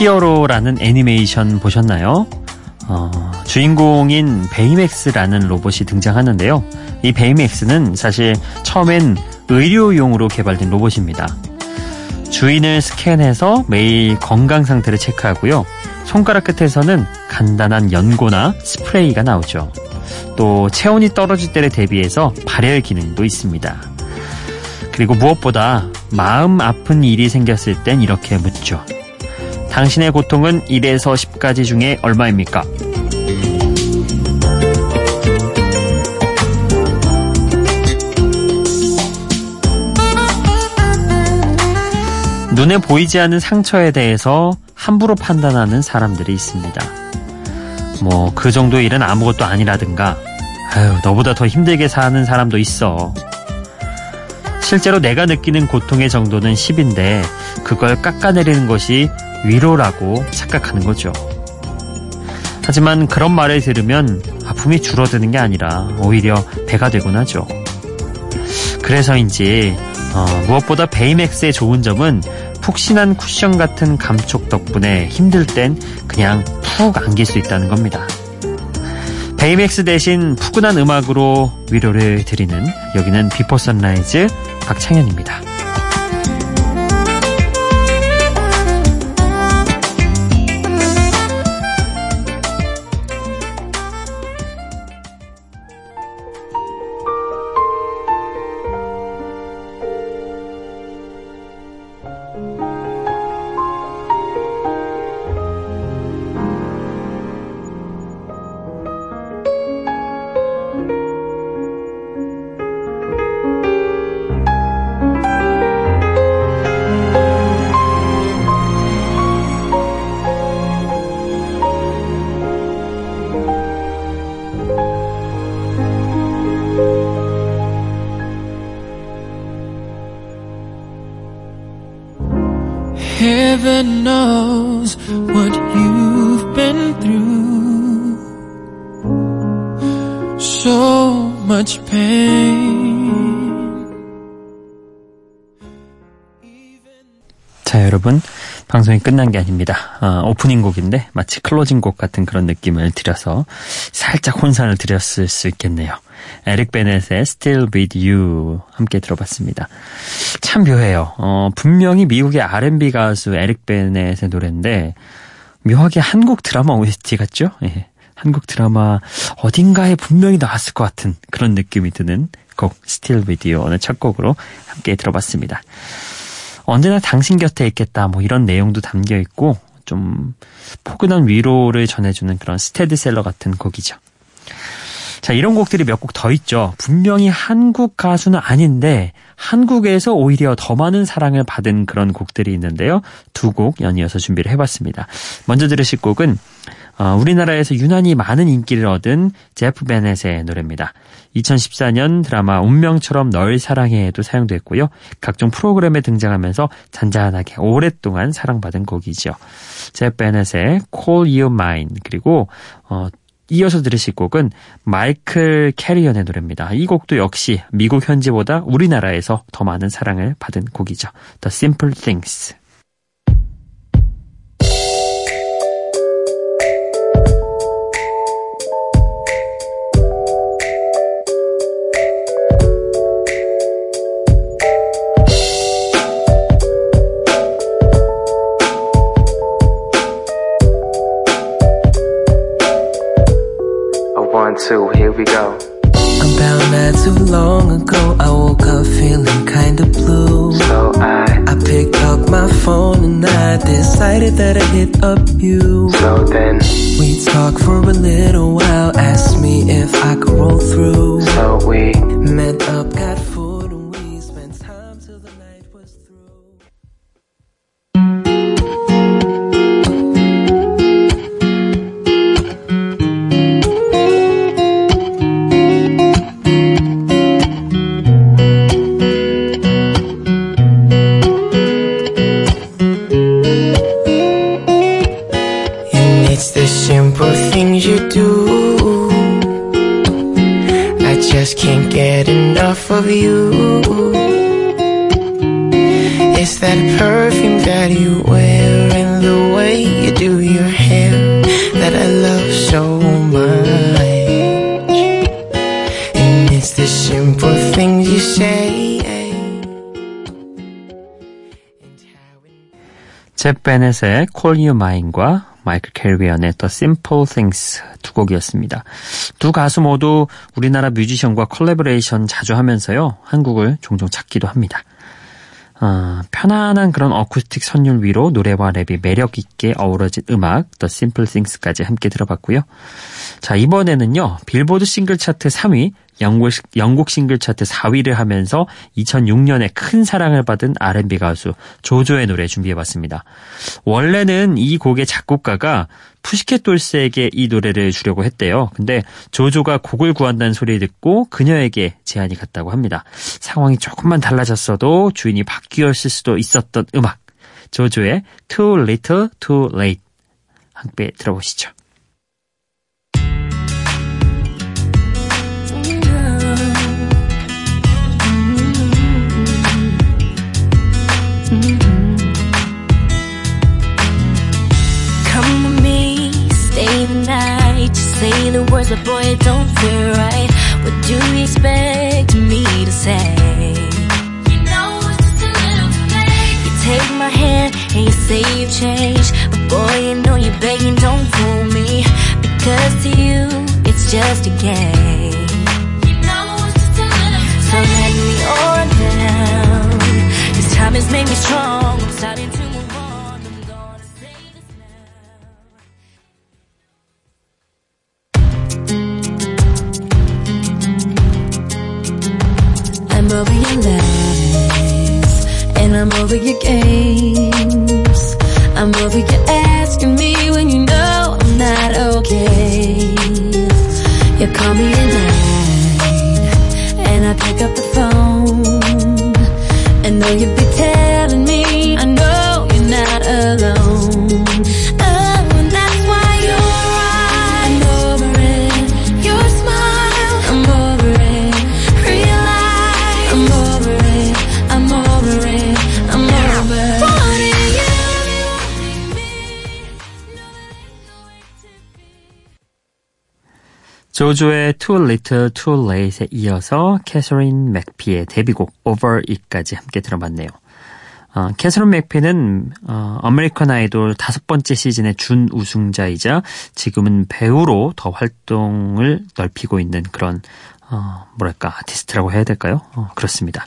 빅 히어로라는 애니메이션 보셨나요? 어, 주인공인 베이맥스라는 로봇이 등장하는데요. 이 베이맥스는 사실 처음엔 의료용으로 개발된 로봇입니다. 주인을 스캔해서 매일 건강 상태를 체크하고요. 손가락 끝에서는 간단한 연고나 스프레이가 나오죠. 또 체온이 떨어질 때를 대비해서 발열 기능도 있습니다. 그리고 무엇보다 마음 아픈 일이 생겼을 땐 이렇게 묻죠. 당신의 고통은 1에서 10까지 중에 얼마입니까? 눈에 보이지 않는 상처에 대해서 함부로 판단하는 사람들이 있습니다. 뭐, 그 정도 일은 아무것도 아니라든가, 아유, 너보다 더 힘들게 사는 사람도 있어. 실제로 내가 느끼는 고통의 정도는 10인데, 그걸 깎아내리는 것이 위로라고 착각하는 거죠. 하지만 그런 말을 들으면 아픔이 줄어드는 게 아니라 오히려 배가 되곤 하죠. 그래서인지 어, 무엇보다 베이맥스의 좋은 점은 푹신한 쿠션 같은 감촉 덕분에 힘들 땐 그냥 푹 안길 수 있다는 겁니다. 베이맥스 대신 푸근한 음악으로 위로를 드리는 여기는 비포 선라이즈 박창현입니다. 방송이 끝난 게 아닙니다. 어, 오프닝 곡인데 마치 클로징 곡 같은 그런 느낌을 드려서 살짝 혼선을 드렸을 수 있겠네요. 에릭 베넷의 Still With You 함께 들어봤습니다. 참 묘해요. 어, 분명히 미국의 R&B 가수 에릭 베넷의 노래인데 묘하게 한국 드라마 OST 같죠? 예. 한국 드라마 어딘가에 분명히 나왔을 것 같은 그런 느낌이 드는 곡 Still With You 오늘 첫 곡으로 함께 들어봤습니다. 언제나 당신 곁에 있겠다 뭐 이런 내용도 담겨 있고 좀 포근한 위로를 전해주는 그런 스테디셀러 같은 곡이죠. 자, 이런 곡들이 몇 곡 더 있죠. 분명히 한국 가수는 아닌데 한국에서 오히려 더 많은 사랑을 받은 그런 곡들이 있는데요. 두 곡 연이어서 준비를 해봤습니다. 먼저 들으실 곡은 어, 우리나라에서 유난히 많은 인기를 얻은 제프 베넷의 노래입니다. 2014년 드라마 운명처럼 널 사랑해에도 사용됐고요. 각종 프로그램에 등장하면서 잔잔하게 오랫동안 사랑받은 곡이죠. 제프 베넷의 Call You Mine 그리고 어, 이어서 들으실 곡은 마이클 캐리언의 노래입니다. 이 곡도 역시 미국 현지보다 우리나라에서 더 많은 사랑을 받은 곡이죠. The Simple Things. Two, here we go. About not too long ago, I woke up feeling kinda blue. So I, I picked up my phone and I decided that I'd hit up you. So then, we talked for a little while, asked me if I could roll through. So we met up, got 제프 버넷의 Call You Mine과 마이클 캐리언의 The Simple Things 두 곡이었습니다. 두 가수 모두 우리나라 뮤지션과 컬래버레이션 자주 하면서요. 한국을 종종 찾기도 합니다. 어, 편안한 그런 어쿠스틱 선율 위로 노래와 랩이 매력 있게 어우러진 음악 The Simple Things까지 함께 들어봤고요. 자 이번에는요 빌보드 싱글 차트 3위 영국, 영국 싱글 차트 4위를 하면서 2006년에 큰 사랑을 받은 R&B 가수 조조의 노래 준비해봤습니다. 원래는 이 곡의 작곡가가 푸시켓 돌스에게 이 노래를 주려고 했대요. 근데 조조가 곡을 구한다는 소리 듣고 그녀에게 제안이 갔다고 합니다. 상황이 조금만 달라졌어도 주인이 바뀌었을 수도 있었던 음악. 조조의 Too Little Too Late 함께 들어보시죠. Say the words, but boy, it don't feel right. What do you expect me to say? You know it's just a little thing. You take my hand and you say you've changed, but boy, you know you're begging, don't fool me. Because to you, it's just a game. You know it's just a little thing. So let me on down. This time has made me strong. I'm starting to over your games 조조의 Too Little Too Late에 이어서 캐서린 맥피의 데뷔곡 Over It까지 함께 들어봤네요. 어, 캐서린 맥피는 어, 아메리칸 아이돌 다섯 번째 시즌의 준 우승자이자 지금은 배우로 더 활동을 넓히고 있는 그런 어, 뭐랄까 아티스트라고 해야 될까요? 어, 그렇습니다.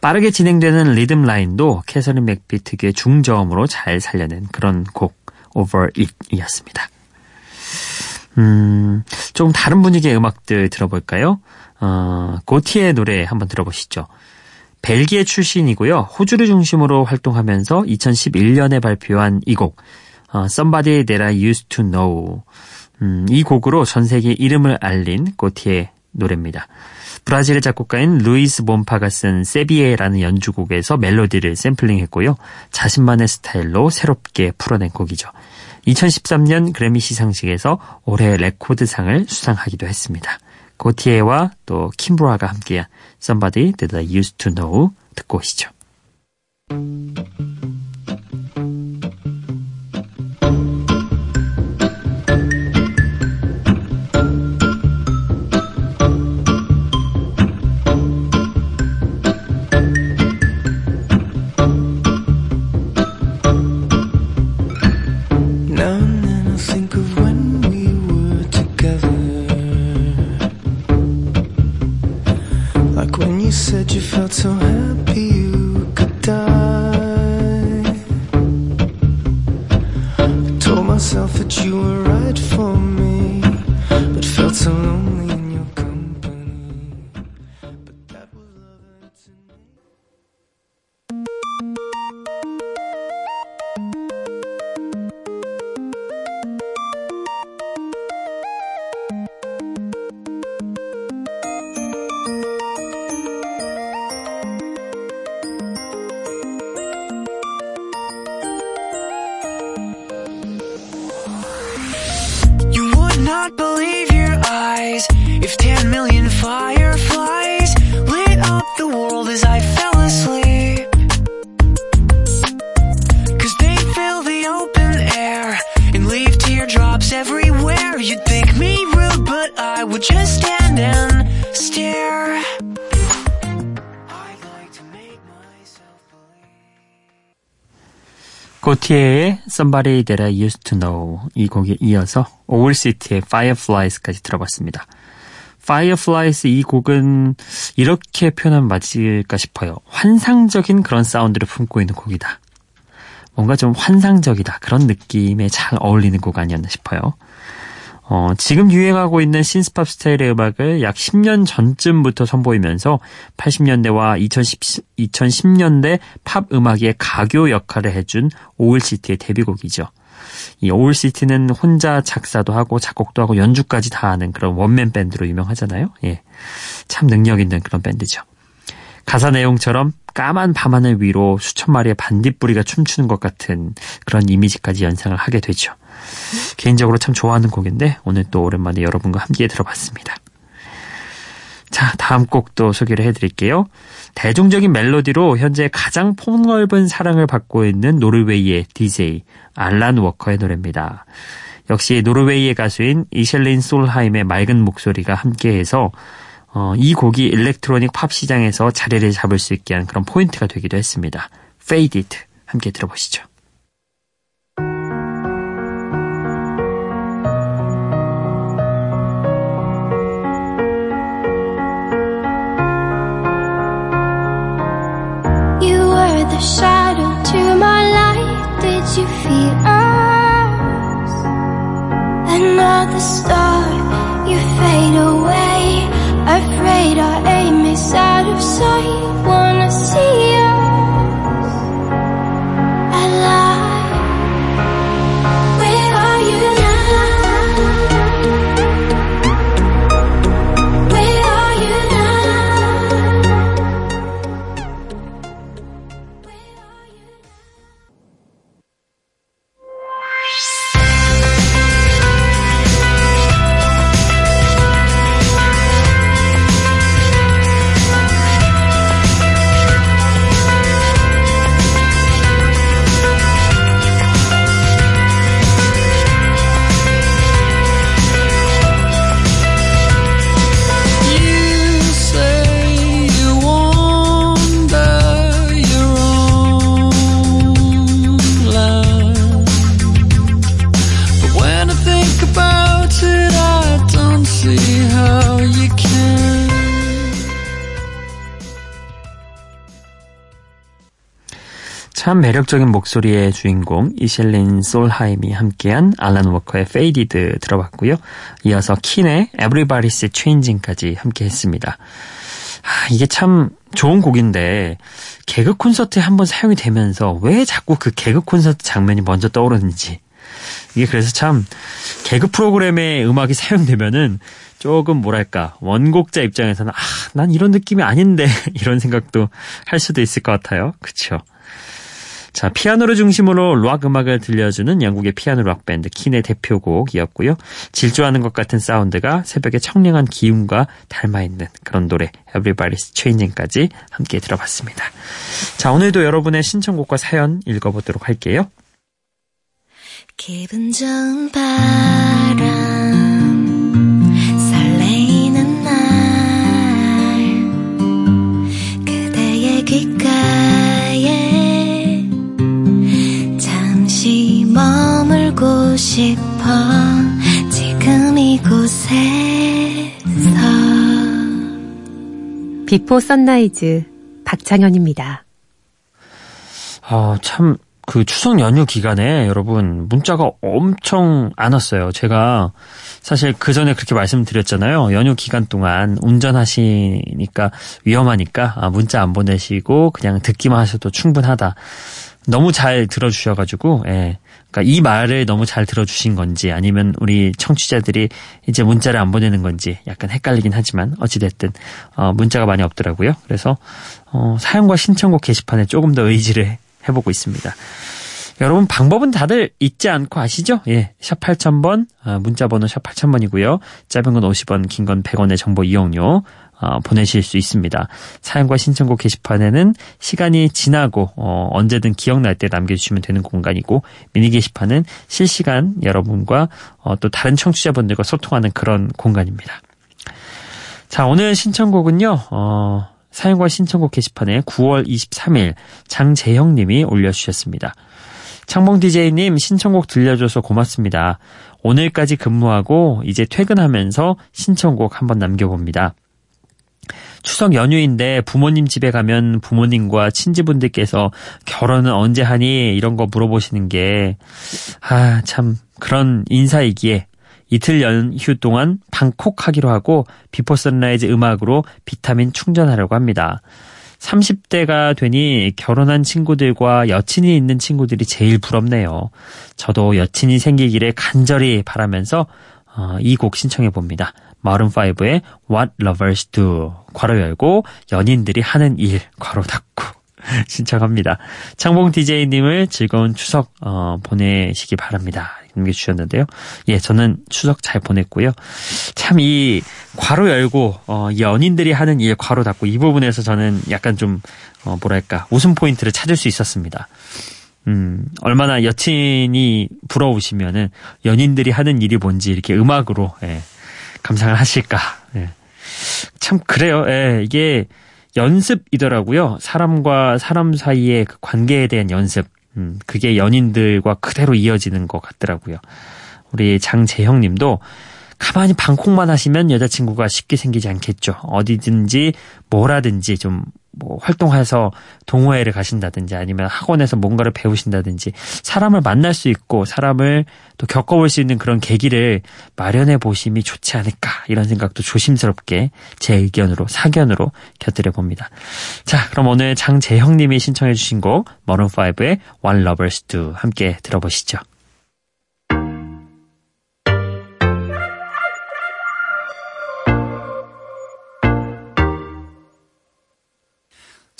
빠르게 진행되는 리듬 라인도 캐서린 맥피 특유의 중저음으로 잘 살려낸 그런 곡 Over It이었습니다. 음, 조금 다른 분위기의 음악들 들어볼까요? 어, 고티의 노래 한번 들어보시죠. 벨기에 출신이고요. 호주를 중심으로 활동하면서 2011년에 발표한 이 곡, 어, Somebody That I Used to Know. 음, 이 곡으로 전 세계 이름을 알린 고티의 노래입니다. 브라질의 작곡가인 루이스 몬파가 쓴 세비에라는 연주곡에서 멜로디를 샘플링했고요. 자신만의 스타일로 새롭게 풀어낸 곡이죠. 2013년 그래미 시상식에서 올해 레코드상을 수상하기도 했습니다. 고티에와 또 킴브라가 함께한 Somebody That I Used to Know 듣고 오시죠. 고티에의 Somebody That I Used To Know 이 곡에 이어서 오울시티의 Fireflies까지 들어봤습니다. Fireflies 이 곡은 이렇게 표현하면 맞을까 싶어요. 환상적인 그런 사운드를 품고 있는 곡이다. 뭔가 좀 환상적이다. 그런 느낌에 잘 어울리는 곡 아니었나 싶어요. 어, 지금 유행하고 있는 신스팝 스타일의 음악을 약 10년 전쯤부터 선보이면서 80년대와 2010, 2010 년대 팝 음악의 가교 역할을 해준 오울시티의 데뷔곡이죠. 이 오울시티는 혼자 작사도 하고 작곡도 하고 연주까지 다 하는 그런 원맨 밴드로 유명하잖아요. 예. 참 능력 있는 그런 밴드죠. 가사 내용처럼 까만 밤하늘 위로 수천 마리의 반딧불이가 춤추는 것 같은 그런 이미지까지 연상을 하게 되죠. 개인적으로 참 좋아하는 곡인데 오늘 또 오랜만에 여러분과 함께 들어봤습니다. 자, 다음 곡도 소개를 해드릴게요. 대중적인 멜로디로 현재 가장 폭넓은 사랑을 받고 있는 노르웨이의 DJ 알란 워커의 노래입니다. 역시 노르웨이의 가수인 이셸린 솔하임의 맑은 목소리가 함께해서 어, 이 곡이 일렉트로닉 팝 시장에서 자리를 잡을 수 있게 한 그런 포인트가 되기도 했습니다. Faded 함께 들어보시죠. 참 매력적인 목소리의 주인공 이셸린 솔하임이 함께한 알란 워커의 Faded 들어봤고요. 이어서 킨의 Everybody's Changing까지 함께했습니다. 아, 이게 참 좋은 곡인데 개그 콘서트에 한번 사용이 되면서 왜 자꾸 그 개그 콘서트 장면이 먼저 떠오르는지 이게 그래서 참 개그 프로그램에 음악이 사용되면은 조금 뭐랄까 원곡자 입장에서는 아 난 이런 느낌이 아닌데 이런 생각도 할 수도 있을 것 같아요. 그렇죠. 자, 피아노를 중심으로 락 음악을 들려주는 영국의 피아노 락 밴드 킨의 대표곡이었고요. 질주하는 것 같은 사운드가 새벽의 청량한 기운과 닮아 있는 그런 노래 Everybody's Changing까지 함께 들어봤습니다. 자, 오늘도 여러분의 신청곡과 사연 읽어보도록 할게요. 기분 좋은 바람 지금 이곳에서 비포 선라이즈 박창현입니다. 아, 참, 그 추석 연휴 기간에 여러분 문자가 엄청 안 왔어요. 제가 사실 그 전에 그렇게 말씀드렸잖아요. 연휴 기간 동안 운전하시니까 위험하니까 아, 문자 안 보내시고 그냥 듣기만 하셔도 충분하다. 너무 잘 들어주셔가지고, 예. 그러니까 이 말을 너무 잘 들어주신 건지 아니면 우리 청취자들이 이제 문자를 안 보내는 건지 약간 헷갈리긴 하지만 어찌됐든 어, 문자가 많이 없더라고요. 그래서 어, 사연과 신청곡 게시판에 조금 더 의지를 해보고 있습니다. 여러분 방법은 다들 잊지 않고 아시죠? 예, 샵 8000번 어, 문자 번호 샵 8000번이고요. 짧은 건 50원, 긴 건 100원의 정보 이용료 어, 보내실 수 있습니다. 사연과 신청곡 게시판에는 시간이 지나고 어, 언제든 기억날 때 남겨주시면 되는 공간이고 미니 게시판은 실시간 여러분과 어, 또 다른 청취자분들과 소통하는 그런 공간입니다. 자 오늘 신청곡은요. 어, 사연과 신청곡 게시판에 9월 23일 장재형님이 올려주셨습니다. 창봉 DJ님 신청곡 들려줘서 고맙습니다. 오늘까지 근무하고 이제 퇴근하면서 신청곡 한번 남겨봅니다. 추석 연휴인데 부모님 집에 가면 부모님과 친지분들께서 결혼은 언제 하니 이런 거 물어보시는 게 아 참 그런 인사이기에 이틀 연휴 동안 방콕 하기로 하고 비포 선라이즈 음악으로 비타민 충전하려고 합니다. 30대가 되니 결혼한 친구들과 여친이 있는 친구들이 제일 부럽네요. 저도 여친이 생기기를 간절히 바라면서 어, 이 곡 신청해 봅니다. 마룬 5의 What Lovers Do 괄호 열고 연인들이 하는 일 괄호 닫고 신청합니다. 창봉 DJ님을 즐거운 추석 어, 보내시기 바랍니다. 남겨주셨는데요. 예, 저는 추석 잘 보냈고요. 참 이 괄호 열고 어, 연인들이 하는 일 괄호 닫고 이 부분에서 저는 약간 좀 어, 뭐랄까 웃음 포인트를 찾을 수 있었습니다. 음, 얼마나 여친이 부러우시면은 연인들이 하는 일이 뭔지 이렇게 음악으로 예, 감상을 하실까. 예. 참 그래요. 예, 이게 연습이더라고요. 사람과 사람 사이의 그 관계에 대한 연습. 음, 그게 연인들과 그대로 이어지는 것 같더라고요. 우리 장재형 님도 가만히 방콕만 하시면 여자친구가 쉽게 생기지 않겠죠. 어디든지 뭐라든지 좀 뭐 활동해서 동호회를 가신다든지 아니면 학원에서 뭔가를 배우신다든지 사람을 만날 수 있고 사람을 또 겪어볼 수 있는 그런 계기를 마련해 보심이 좋지 않을까 이런 생각도 조심스럽게 제 의견으로 사견으로 곁들여 봅니다. 자, 그럼 오늘 장재형 님이 신청해 주신 곡 머른5의 One Lovers Do 함께 들어보시죠.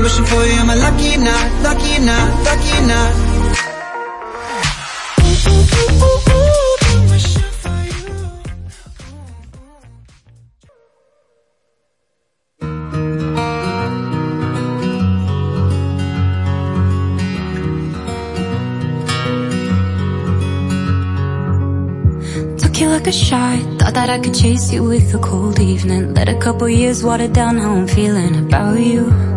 I'm wishing for you, am I lucky not, lucky or not, lucky? Took you like a shot Thought that I could chase you with a cold evening Let a couple years water down how I'm feeling about you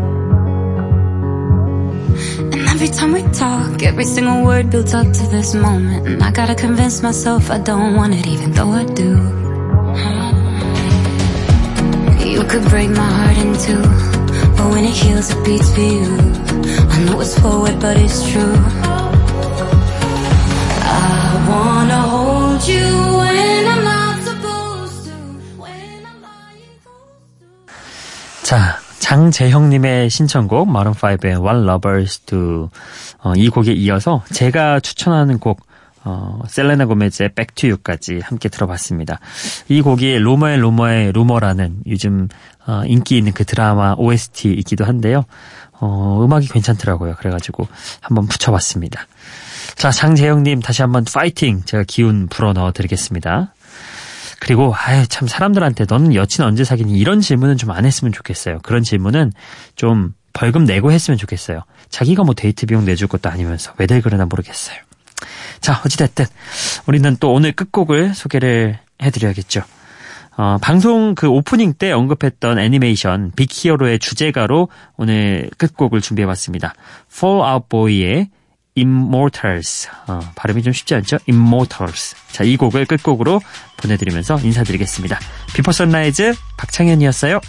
Every time we talk, every single word builds up to this moment. And I gotta convince myself I don't want it even though I do. You could break my heart in two But when it heals it beats for you. I know it's forward but it's true. I wanna hold you when I'm 장재형님의 신청곡 마룬5의 One Lovers Do 어, 이 곡에 이어서 제가 추천하는 곡 어, 셀레나 고메즈의 Back to You까지 함께 들어봤습니다. 이 곡이 로머의 로머의 루머라는 요즘 어, 인기 있는 그 드라마 OST이기도 한데요. 어, 음악이 괜찮더라고요. 그래가지고 한번 붙여봤습니다. 자, 장재영님 다시 한번 파이팅! 제가 기운 불어 넣어 드리겠습니다. 그리고 아유 참 사람들한테 너는 여친 언제 사귀니 이런 질문은 좀 안 했으면 좋겠어요. 그런 질문은 좀 벌금 내고 했으면 좋겠어요. 자기가 뭐 데이트 비용 내줄 것도 아니면서 왜들 그러나 모르겠어요. 자 어찌됐든 우리는 또 오늘 끝곡을 소개를 해드려야겠죠. 어, 방송 그 오프닝 때 언급했던 애니메이션 빅히어로의 주제가로 오늘 끝곡을 준비해봤습니다. Fall Out Boy의 Immortals. 어, 발음이 좀 쉽지 않죠? Immortals. 자, 이 곡을 끝곡으로 보내드리면서 인사드리겠습니다. 비포 선라이즈 박창현이었어요.